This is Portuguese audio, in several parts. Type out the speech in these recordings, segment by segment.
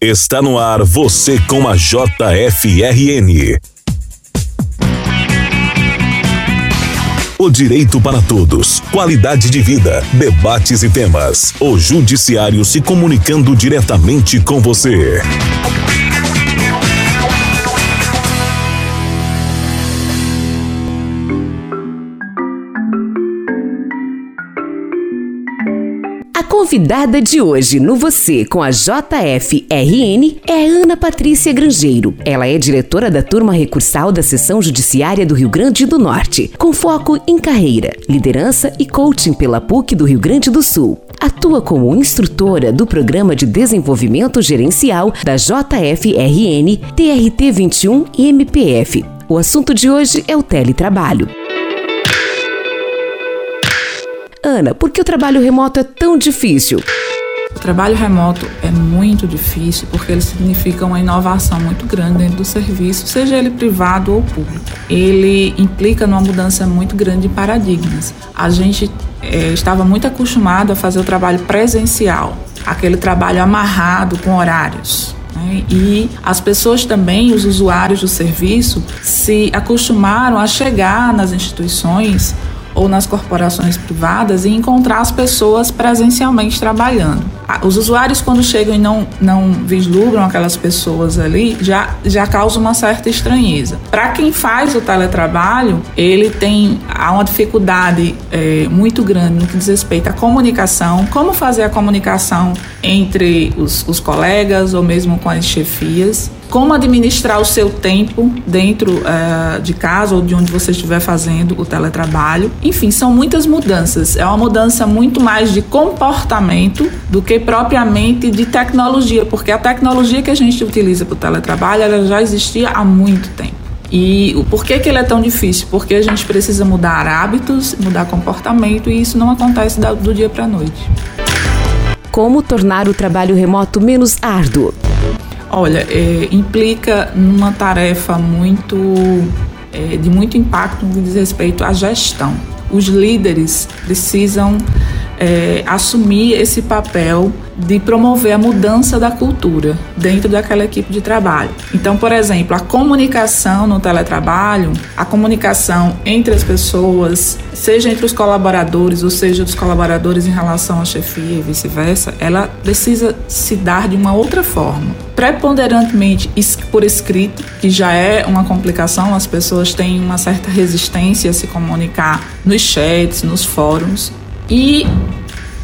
Está no ar você com a JFRN. O direito para todos, qualidade de vida, debates e temas. O Judiciário se comunicando diretamente com você. Convidada de hoje no Você com a JFRN é Ana Patrícia Grangeiro. Ela é diretora da turma recursal da Seção Judiciária do Rio Grande do Norte, com foco em carreira, liderança e coaching pela PUC do Rio Grande do Sul. Atua como instrutora do Programa de Desenvolvimento Gerencial da JFRN, TRT 21 e MPF. O assunto de hoje é o teletrabalho. Ana, por que o trabalho remoto é tão difícil? O trabalho remoto é muito difícil porque ele significa uma inovação muito grande dentro do serviço, seja ele privado ou público. Ele implica numa mudança muito grande de paradigmas. A gente é, estava muito acostumado a fazer o trabalho presencial, aquele trabalho amarrado com horários. Né? E as pessoas também, os usuários do serviço, se acostumaram a chegar nas instituições ou nas corporações privadas e encontrar as pessoas presencialmente trabalhando. Os usuários, quando chegam e não, não vislumbram aquelas pessoas ali, já, já causa uma certa estranheza. Para quem faz o teletrabalho, ele tem há uma dificuldade é, muito grande no que diz respeito à comunicação, como fazer a comunicação entre os, os colegas ou mesmo com as chefias como administrar o seu tempo dentro uh, de casa ou de onde você estiver fazendo o teletrabalho. Enfim, são muitas mudanças. É uma mudança muito mais de comportamento do que propriamente de tecnologia, porque a tecnologia que a gente utiliza para o teletrabalho ela já existia há muito tempo. E o porquê que ele é tão difícil? Porque a gente precisa mudar hábitos, mudar comportamento e isso não acontece do dia para a noite. Como tornar o trabalho remoto menos árduo? Olha, é, implica numa tarefa muito é, de muito impacto no que diz respeito à gestão. Os líderes precisam é, assumir esse papel de promover a mudança da cultura dentro daquela equipe de trabalho. Então, por exemplo, a comunicação no teletrabalho, a comunicação entre as pessoas, seja entre os colaboradores ou seja dos colaboradores em relação à chefia e vice-versa, ela precisa se dar de uma outra forma. Preponderantemente por escrito, que já é uma complicação, as pessoas têm uma certa resistência a se comunicar nos chats, nos fóruns. E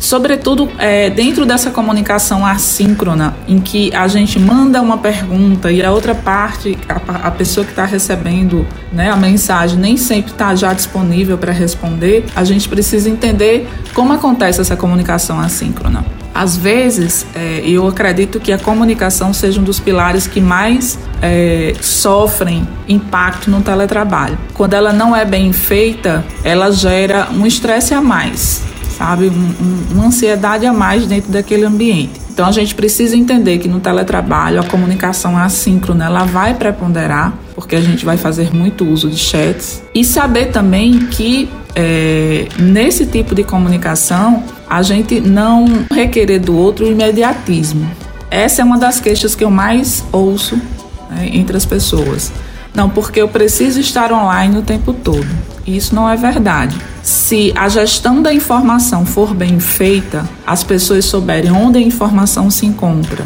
sobretudo é, dentro dessa comunicação assíncrona, em que a gente manda uma pergunta e a outra parte, a, a pessoa que está recebendo né, a mensagem, nem sempre está já disponível para responder, a gente precisa entender como acontece essa comunicação assíncrona. Às vezes, é, eu acredito que a comunicação seja um dos pilares que mais é, sofrem impacto no teletrabalho. Quando ela não é bem feita, ela gera um estresse a mais sabe? Um, um, uma ansiedade a mais dentro daquele ambiente. Então a gente precisa entender que no teletrabalho a comunicação assíncrona ela vai preponderar, porque a gente vai fazer muito uso de chats, e saber também que é, nesse tipo de comunicação a gente não requerer do outro imediatismo. Essa é uma das queixas que eu mais ouço né, entre as pessoas. Não, porque eu preciso estar online o tempo todo. Isso não é verdade. Se a gestão da informação for bem feita, as pessoas souberem onde a informação se encontra,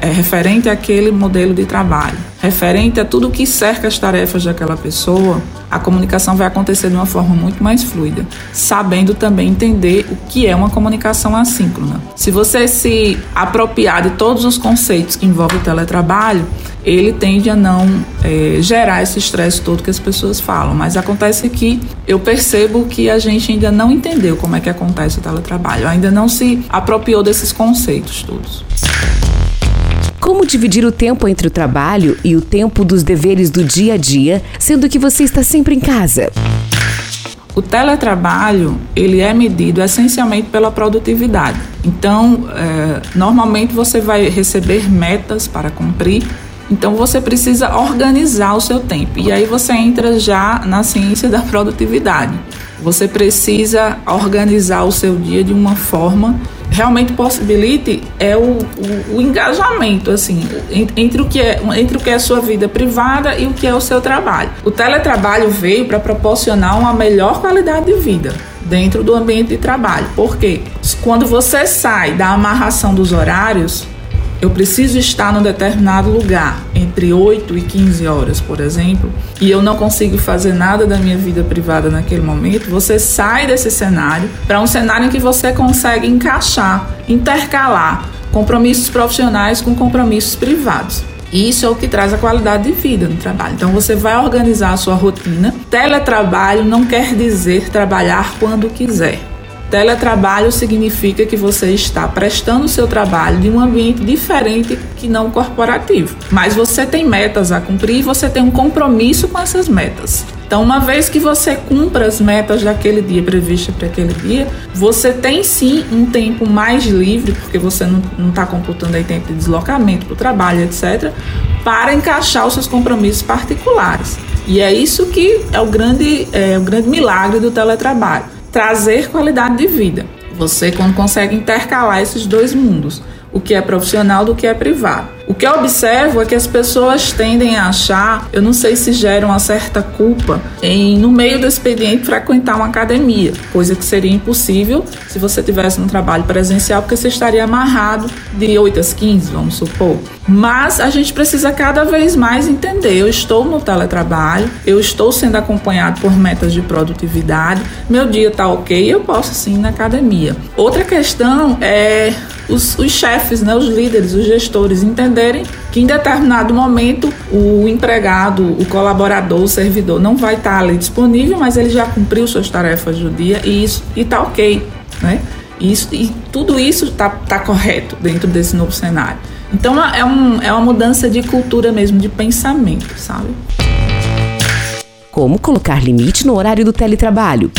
referente àquele modelo de trabalho, referente a tudo que cerca as tarefas daquela pessoa, a comunicação vai acontecer de uma forma muito mais fluida, sabendo também entender o que é uma comunicação assíncrona. Se você se apropriar de todos os conceitos que envolvem o teletrabalho, ele tende a não é, gerar esse estresse todo que as pessoas falam. Mas acontece que eu percebo que a gente ainda não entendeu como é que acontece o teletrabalho, ainda não se apropriou desses conceitos todos. Como dividir o tempo entre o trabalho e o tempo dos deveres do dia a dia, sendo que você está sempre em casa? O teletrabalho ele é medido essencialmente pela produtividade. Então, é, normalmente você vai receber metas para cumprir. Então você precisa organizar o seu tempo. E aí você entra já na ciência da produtividade. Você precisa organizar o seu dia de uma forma realmente possibilite é o, o, o, engajamento assim entre o que é entre o que é sua vida privada e o que é o seu trabalho. O teletrabalho veio para proporcionar uma melhor qualidade de vida dentro do ambiente de trabalho. Porque quando você sai da amarração dos horários, eu preciso estar num determinado lugar entre 8 e 15 horas, por exemplo, e eu não consigo fazer nada da minha vida privada naquele momento, você sai desse cenário para um cenário em que você consegue encaixar, intercalar compromissos profissionais com compromissos privados. Isso é o que traz a qualidade de vida no trabalho. Então você vai organizar a sua rotina. Teletrabalho não quer dizer trabalhar quando quiser. Teletrabalho significa que você está prestando o seu trabalho de um ambiente diferente que não corporativo. Mas você tem metas a cumprir e você tem um compromisso com essas metas. Então, uma vez que você cumpra as metas daquele dia prevista para aquele dia, você tem sim um tempo mais livre, porque você não está computando aí tempo de deslocamento para o trabalho, etc., para encaixar os seus compromissos particulares. E é isso que é o grande, é, o grande milagre do teletrabalho trazer qualidade de vida. Você quando consegue intercalar esses dois mundos, o que é profissional do que é privado. O que eu observo é que as pessoas tendem a achar, eu não sei se gera uma certa culpa, em no meio do expediente frequentar uma academia, coisa que seria impossível se você tivesse um trabalho presencial, porque você estaria amarrado de 8 às 15, vamos supor. Mas a gente precisa cada vez mais entender, eu estou no teletrabalho, eu estou sendo acompanhado por metas de produtividade, meu dia está ok, eu posso sim ir na academia. Outra questão é os, os chefes, né, os líderes, os gestores entenderem que em determinado momento o empregado, o colaborador, o servidor não vai estar ali disponível, mas ele já cumpriu suas tarefas do dia e isso está ok, né? Isso, e tudo isso está tá correto dentro desse novo cenário. Então é, um, é uma mudança de cultura mesmo, de pensamento, sabe? Como colocar limite no horário do teletrabalho?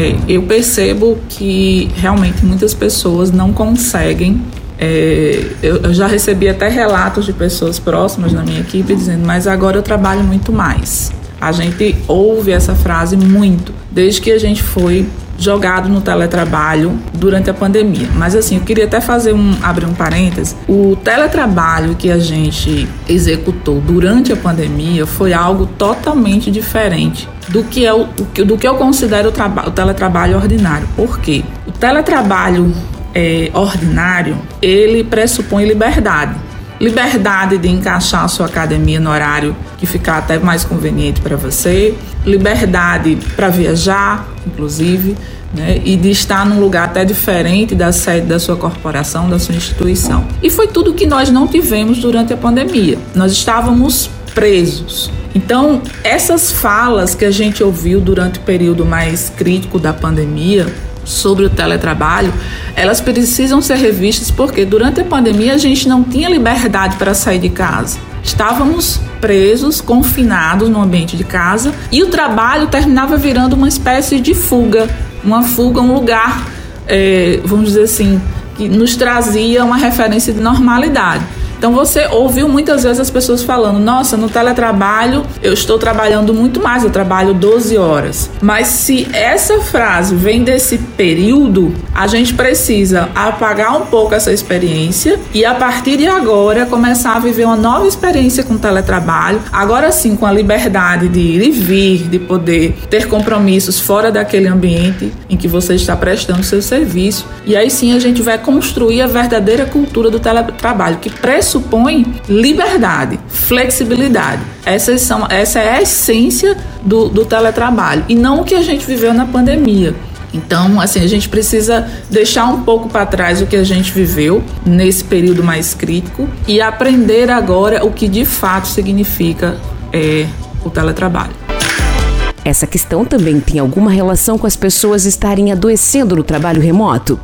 É, eu percebo que realmente muitas pessoas não conseguem. É, eu, eu, já recebi até relatos de pessoas próximas da minha equipe dizendo: Mas agora eu trabalho muito mais. A gente ouve essa frase muito, desde que a gente foi jogado no teletrabalho durante a pandemia. Mas assim, eu queria até fazer um abrir um parêntese. O teletrabalho que a gente executou durante a pandemia foi algo totalmente diferente do que é o, do que eu considero o, o teletrabalho ordinário. Por quê? O teletrabalho é, ordinário ele pressupõe liberdade liberdade de encaixar a sua academia no horário que ficar até mais conveniente para você, liberdade para viajar, inclusive, né, e de estar num lugar até diferente da sede da sua corporação, da sua instituição. E foi tudo que nós não tivemos durante a pandemia. Nós estávamos presos. Então, essas falas que a gente ouviu durante o período mais crítico da pandemia, sobre o teletrabalho, elas precisam ser revistas porque durante a pandemia a gente não tinha liberdade para sair de casa. Estávamos presos, confinados no ambiente de casa e o trabalho terminava virando uma espécie de fuga, uma fuga, um lugar, é, vamos dizer assim, que nos trazia uma referência de normalidade. Então você ouviu muitas vezes as pessoas falando: "Nossa, no teletrabalho eu estou trabalhando muito mais, eu trabalho 12 horas". Mas se essa frase vem desse período, a gente precisa apagar um pouco essa experiência e a partir de agora começar a viver uma nova experiência com o teletrabalho, agora sim com a liberdade de ir e vir, de poder ter compromissos fora daquele ambiente em que você está prestando seu serviço. E aí sim a gente vai construir a verdadeira cultura do teletrabalho, que pressupõe pressupõe liberdade, flexibilidade. Essas são, essa é a essência do, do teletrabalho e não o que a gente viveu na pandemia. Então, assim, a gente precisa deixar um pouco para trás o que a gente viveu nesse período mais crítico e aprender agora o que de fato significa é, o teletrabalho. Essa questão também tem alguma relação com as pessoas estarem adoecendo no trabalho remoto?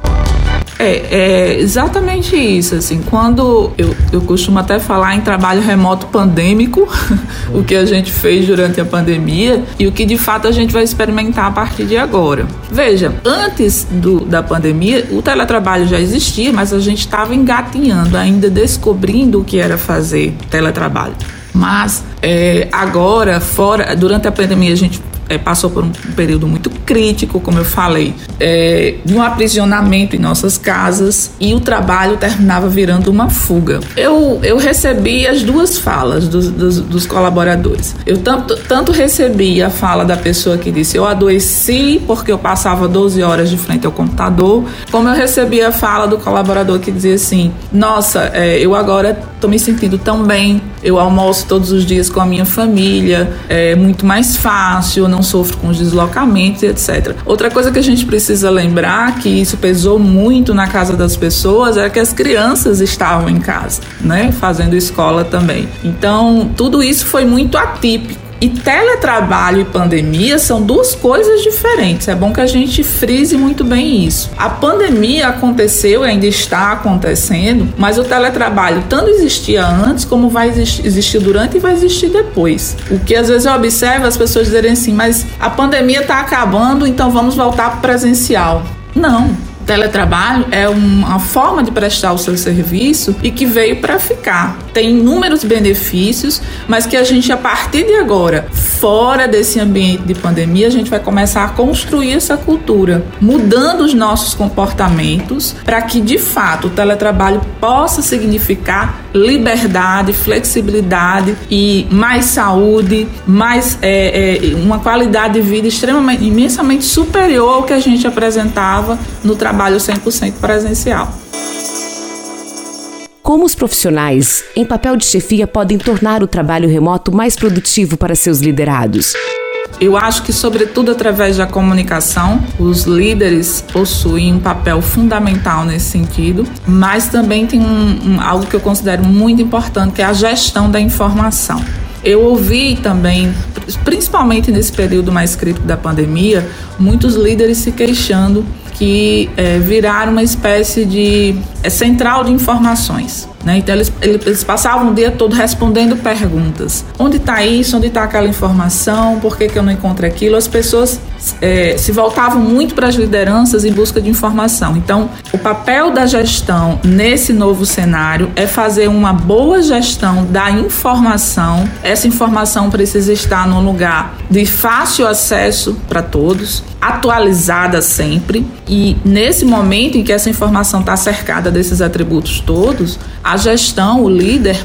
É, é exatamente isso. Assim, quando eu, eu costumo até falar em trabalho remoto pandêmico, o que a gente fez durante a pandemia e o que de fato a gente vai experimentar a partir de agora. Veja, antes do, da pandemia, o teletrabalho já existia, mas a gente estava engatinhando, ainda descobrindo o que era fazer teletrabalho. Mas é, agora, fora, durante a pandemia, a gente é, passou por um período muito crítico, como eu falei, é, de um aprisionamento em nossas casas e o trabalho terminava virando uma fuga. Eu, eu recebi as duas falas dos, dos, dos colaboradores. Eu tanto, tanto recebi a fala da pessoa que disse eu adoeci porque eu passava 12 horas de frente ao computador, como eu recebi a fala do colaborador que dizia assim: Nossa, é, eu agora tô me sentindo tão bem, eu almoço todos os dias com a minha família, é muito mais fácil, eu não sofro com os deslocamentos, etc. Outra coisa que a gente precisa lembrar, que isso pesou muito na casa das pessoas, é que as crianças estavam em casa, né, fazendo escola também. Então, tudo isso foi muito atípico. E teletrabalho e pandemia são duas coisas diferentes. É bom que a gente frise muito bem isso. A pandemia aconteceu e ainda está acontecendo, mas o teletrabalho tanto existia antes como vai existir durante e vai existir depois. O que às vezes eu observo as pessoas dizerem assim, mas a pandemia está acabando, então vamos voltar para presencial. Não, teletrabalho é uma forma de prestar o seu serviço e que veio para ficar. Tem inúmeros benefícios, mas que a gente, a partir de agora, fora desse ambiente de pandemia, a gente vai começar a construir essa cultura, mudando os nossos comportamentos para que, de fato, o teletrabalho possa significar liberdade, flexibilidade e mais saúde, mais é, é, uma qualidade de vida extremamente, imensamente superior ao que a gente apresentava no trabalho trabalho 100% presencial. Como os profissionais em papel de chefia podem tornar o trabalho remoto mais produtivo para seus liderados? Eu acho que, sobretudo através da comunicação, os líderes possuem um papel fundamental nesse sentido, mas também tem um, um, algo que eu considero muito importante, que é a gestão da informação. Eu ouvi também, principalmente nesse período mais crítico da pandemia, muitos líderes se queixando que é, viraram uma espécie de é, central de informações. Né? Então eles, eles passavam o dia todo respondendo perguntas. Onde está isso? Onde está aquela informação? Por que, que eu não encontro aquilo? As pessoas é, se voltavam muito para as lideranças em busca de informação. Então, o papel da gestão nesse novo cenário é fazer uma boa gestão da informação. Essa informação precisa estar num lugar de fácil acesso para todos, atualizada sempre. E nesse momento em que essa informação está cercada desses atributos todos, a gestão, o líder,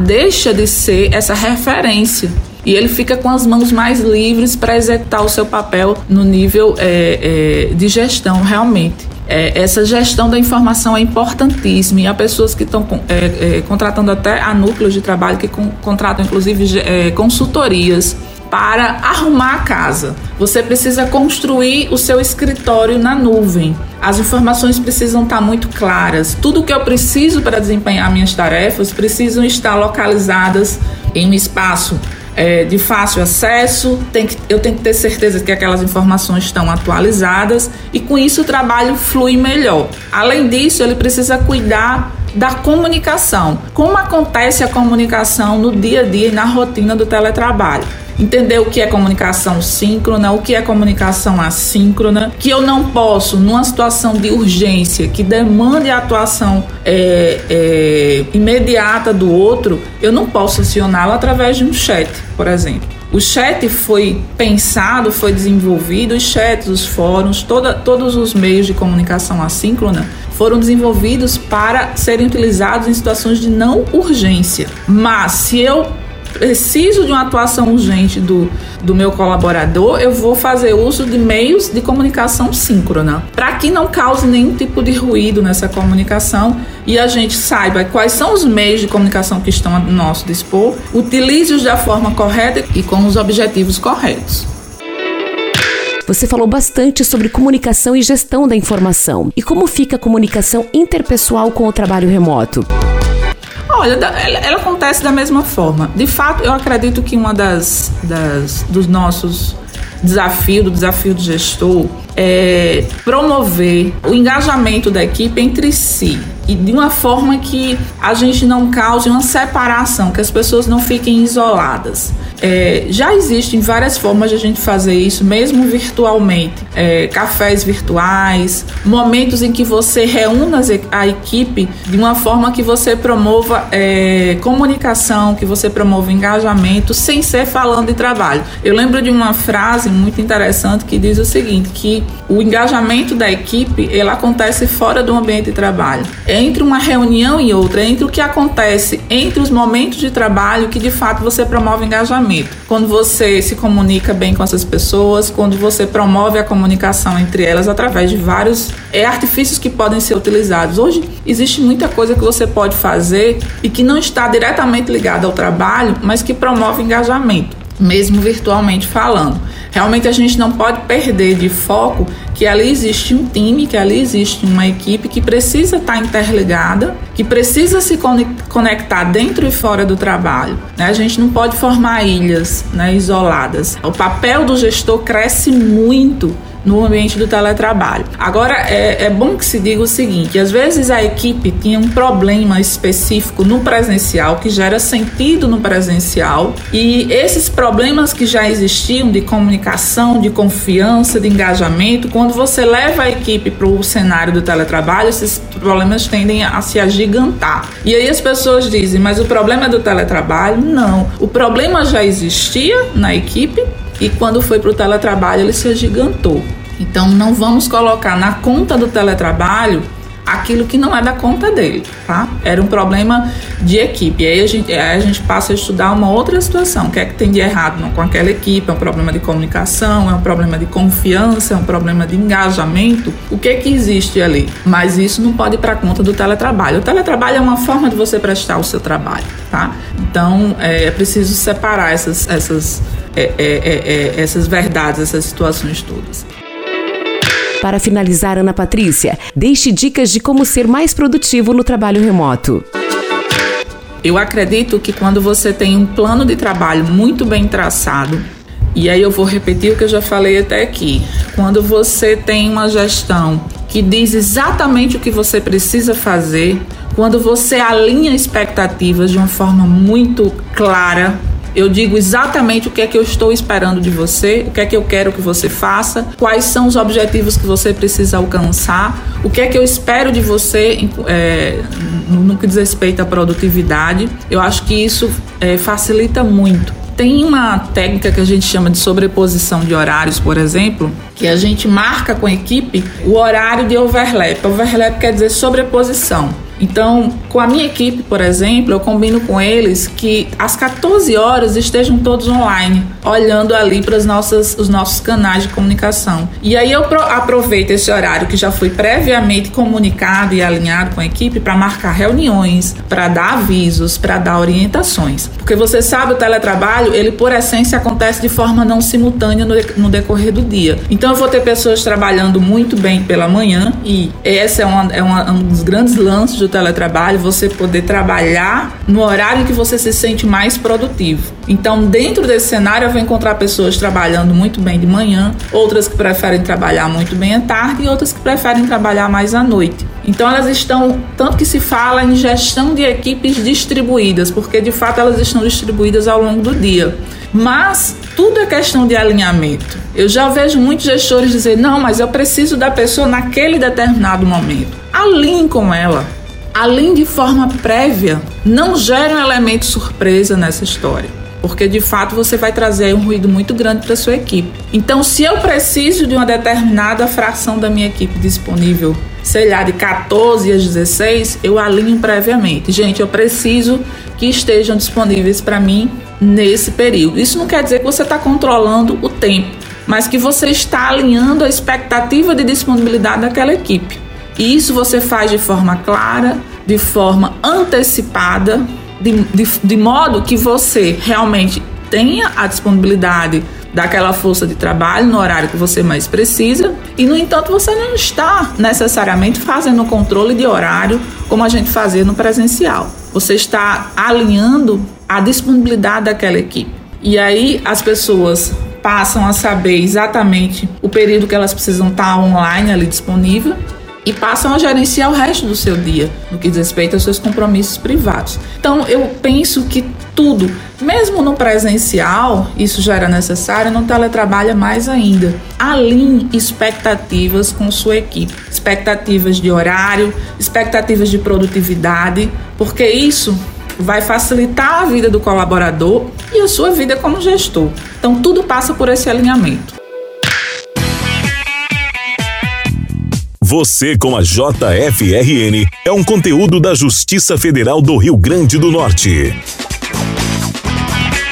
deixa de ser essa referência e ele fica com as mãos mais livres para executar o seu papel no nível é, é, de gestão realmente. É, essa gestão da informação é importantíssima e há pessoas que estão é, é, contratando até a núcleos de trabalho que contratam inclusive é, consultorias para arrumar a casa. Você precisa construir o seu escritório na nuvem. As informações precisam estar muito claras. Tudo que eu preciso para desempenhar minhas tarefas precisam estar localizadas em um espaço é, de fácil acesso, que, eu tenho que ter certeza que aquelas informações estão atualizadas e com isso o trabalho flui melhor. Além disso, ele precisa cuidar da comunicação. Como acontece a comunicação no dia a dia e na rotina do teletrabalho? Entender o que é comunicação síncrona, o que é comunicação assíncrona, que eu não posso, numa situação de urgência que demande a atuação é, é, imediata do outro, eu não posso acioná-lo através de um chat, por exemplo. O chat foi pensado, foi desenvolvido, os chats, os fóruns, toda, todos os meios de comunicação assíncrona foram desenvolvidos para serem utilizados em situações de não urgência. Mas se eu preciso de uma atuação urgente do, do meu colaborador, eu vou fazer uso de meios de comunicação síncrona, para que não cause nenhum tipo de ruído nessa comunicação e a gente saiba quais são os meios de comunicação que estão a nosso dispor, utilize-os da forma correta e com os objetivos corretos. Você falou bastante sobre comunicação e gestão da informação. E como fica a comunicação interpessoal com o trabalho remoto? Olha, ela, ela, acontece da mesma forma. De fato, eu acredito que uma das, das dos nossos desafios, do desafio do gestor, é promover o engajamento da equipe entre si e de uma forma que a gente não cause uma separação, que as pessoas não fiquem isoladas. É, já existem várias formas de a gente fazer isso, mesmo virtualmente. É, cafés virtuais, momentos em que você reúna a equipe de uma forma que você promova é, comunicação, que você promova engajamento, sem ser falando de trabalho. Eu lembro de uma frase muito interessante que diz o seguinte, que o engajamento da equipe, ele acontece fora do ambiente de trabalho. Entre uma reunião e outra, entre o que acontece entre os momentos de trabalho que de fato você promove engajamento. Quando você se comunica bem com essas pessoas, quando você promove a comunicação entre elas através de vários é, artifícios que podem ser utilizados. Hoje existe muita coisa que você pode fazer e que não está diretamente ligada ao trabalho, mas que promove engajamento mesmo virtualmente falando. Realmente a gente não pode perder de foco que ali existe um time, que ali existe uma equipe que precisa estar interligada, que precisa se conectar dentro e fora do trabalho. Né? A gente não pode formar ilhas né, isoladas. O papel do gestor cresce muito no ambiente do teletrabalho. Agora, é, é bom que se diga o seguinte: às vezes a equipe tinha um problema específico no presencial que gera sentido no presencial e esses problemas que já existiam de comunicação, de confiança, de engajamento, quando você leva a equipe para o cenário do teletrabalho, esses problemas tendem a se agigantar. E aí as pessoas dizem, mas o problema é do teletrabalho? Não. O problema já existia na equipe e quando foi para o teletrabalho ele se agigantou. Então não vamos colocar na conta do teletrabalho aquilo que não é da conta dele, tá? Era um problema de equipe. Aí a gente, aí a gente passa a estudar uma outra situação. O que é que tem de errado com aquela equipe? É um problema de comunicação, é um problema de confiança, é um problema de engajamento. O que é que existe ali? Mas isso não pode ir para conta do teletrabalho. O teletrabalho é uma forma de você prestar o seu trabalho, tá? Então é, é preciso separar essas, essas é, é, é, é, essas verdades, essas situações todas. Para finalizar, Ana Patrícia, deixe dicas de como ser mais produtivo no trabalho remoto. Eu acredito que quando você tem um plano de trabalho muito bem traçado, e aí eu vou repetir o que eu já falei até aqui, quando você tem uma gestão que diz exatamente o que você precisa fazer, quando você alinha expectativas de uma forma muito clara, eu digo exatamente o que é que eu estou esperando de você, o que é que eu quero que você faça, quais são os objetivos que você precisa alcançar, o que é que eu espero de você é, no que diz respeito à produtividade. Eu acho que isso é, facilita muito. Tem uma técnica que a gente chama de sobreposição de horários, por exemplo, que a gente marca com a equipe o horário de overlap. Overlap quer dizer sobreposição. Então, com a minha equipe, por exemplo, eu combino com eles que às 14 horas estejam todos online, olhando ali para os nossos canais de comunicação. E aí eu aproveito esse horário que já foi previamente comunicado e alinhado com a equipe para marcar reuniões, para dar avisos, para dar orientações. Porque você sabe, o teletrabalho, ele por essência acontece de forma não simultânea no, no decorrer do dia. Então eu vou ter pessoas trabalhando muito bem pela manhã e esse é, uma, é uma, um dos grandes lances do teletrabalho, você poder trabalhar no horário que você se sente mais produtivo. Então, dentro desse cenário, eu vou encontrar pessoas trabalhando muito bem de manhã, outras que preferem trabalhar muito bem à tarde e outras que preferem trabalhar mais à noite. Então, elas estão, tanto que se fala em gestão de equipes distribuídas, porque de fato elas estão distribuídas ao longo do dia. Mas tudo é questão de alinhamento. Eu já vejo muitos gestores dizer: não, mas eu preciso da pessoa naquele determinado momento. Alinhe com ela além de forma prévia, não gera um elemento surpresa nessa história. Porque de fato você vai trazer um ruído muito grande para sua equipe. Então, se eu preciso de uma determinada fração da minha equipe disponível, sei lá, de 14 às 16, eu alinho previamente. Gente, eu preciso que estejam disponíveis para mim nesse período. Isso não quer dizer que você está controlando o tempo, mas que você está alinhando a expectativa de disponibilidade daquela equipe. E isso você faz de forma clara, de forma antecipada, de, de, de modo que você realmente tenha a disponibilidade daquela força de trabalho no horário que você mais precisa e no entanto você não está necessariamente fazendo o controle de horário como a gente fazia no presencial. Você está alinhando a disponibilidade daquela equipe. E aí as pessoas passam a saber exatamente o período que elas precisam estar online ali disponível e passam a gerenciar o resto do seu dia, no que diz respeito aos seus compromissos privados. Então, eu penso que tudo, mesmo no presencial, isso já era necessário, no teletrabalho é mais ainda. Alinhe expectativas com sua equipe, expectativas de horário, expectativas de produtividade, porque isso vai facilitar a vida do colaborador e a sua vida como gestor. Então, tudo passa por esse alinhamento. Você com a JFRN é um conteúdo da Justiça Federal do Rio Grande do Norte.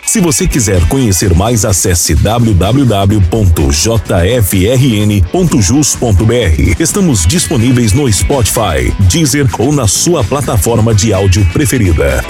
Se você quiser conhecer mais, acesse www.jfrn.jus.br. Estamos disponíveis no Spotify, Deezer ou na sua plataforma de áudio preferida.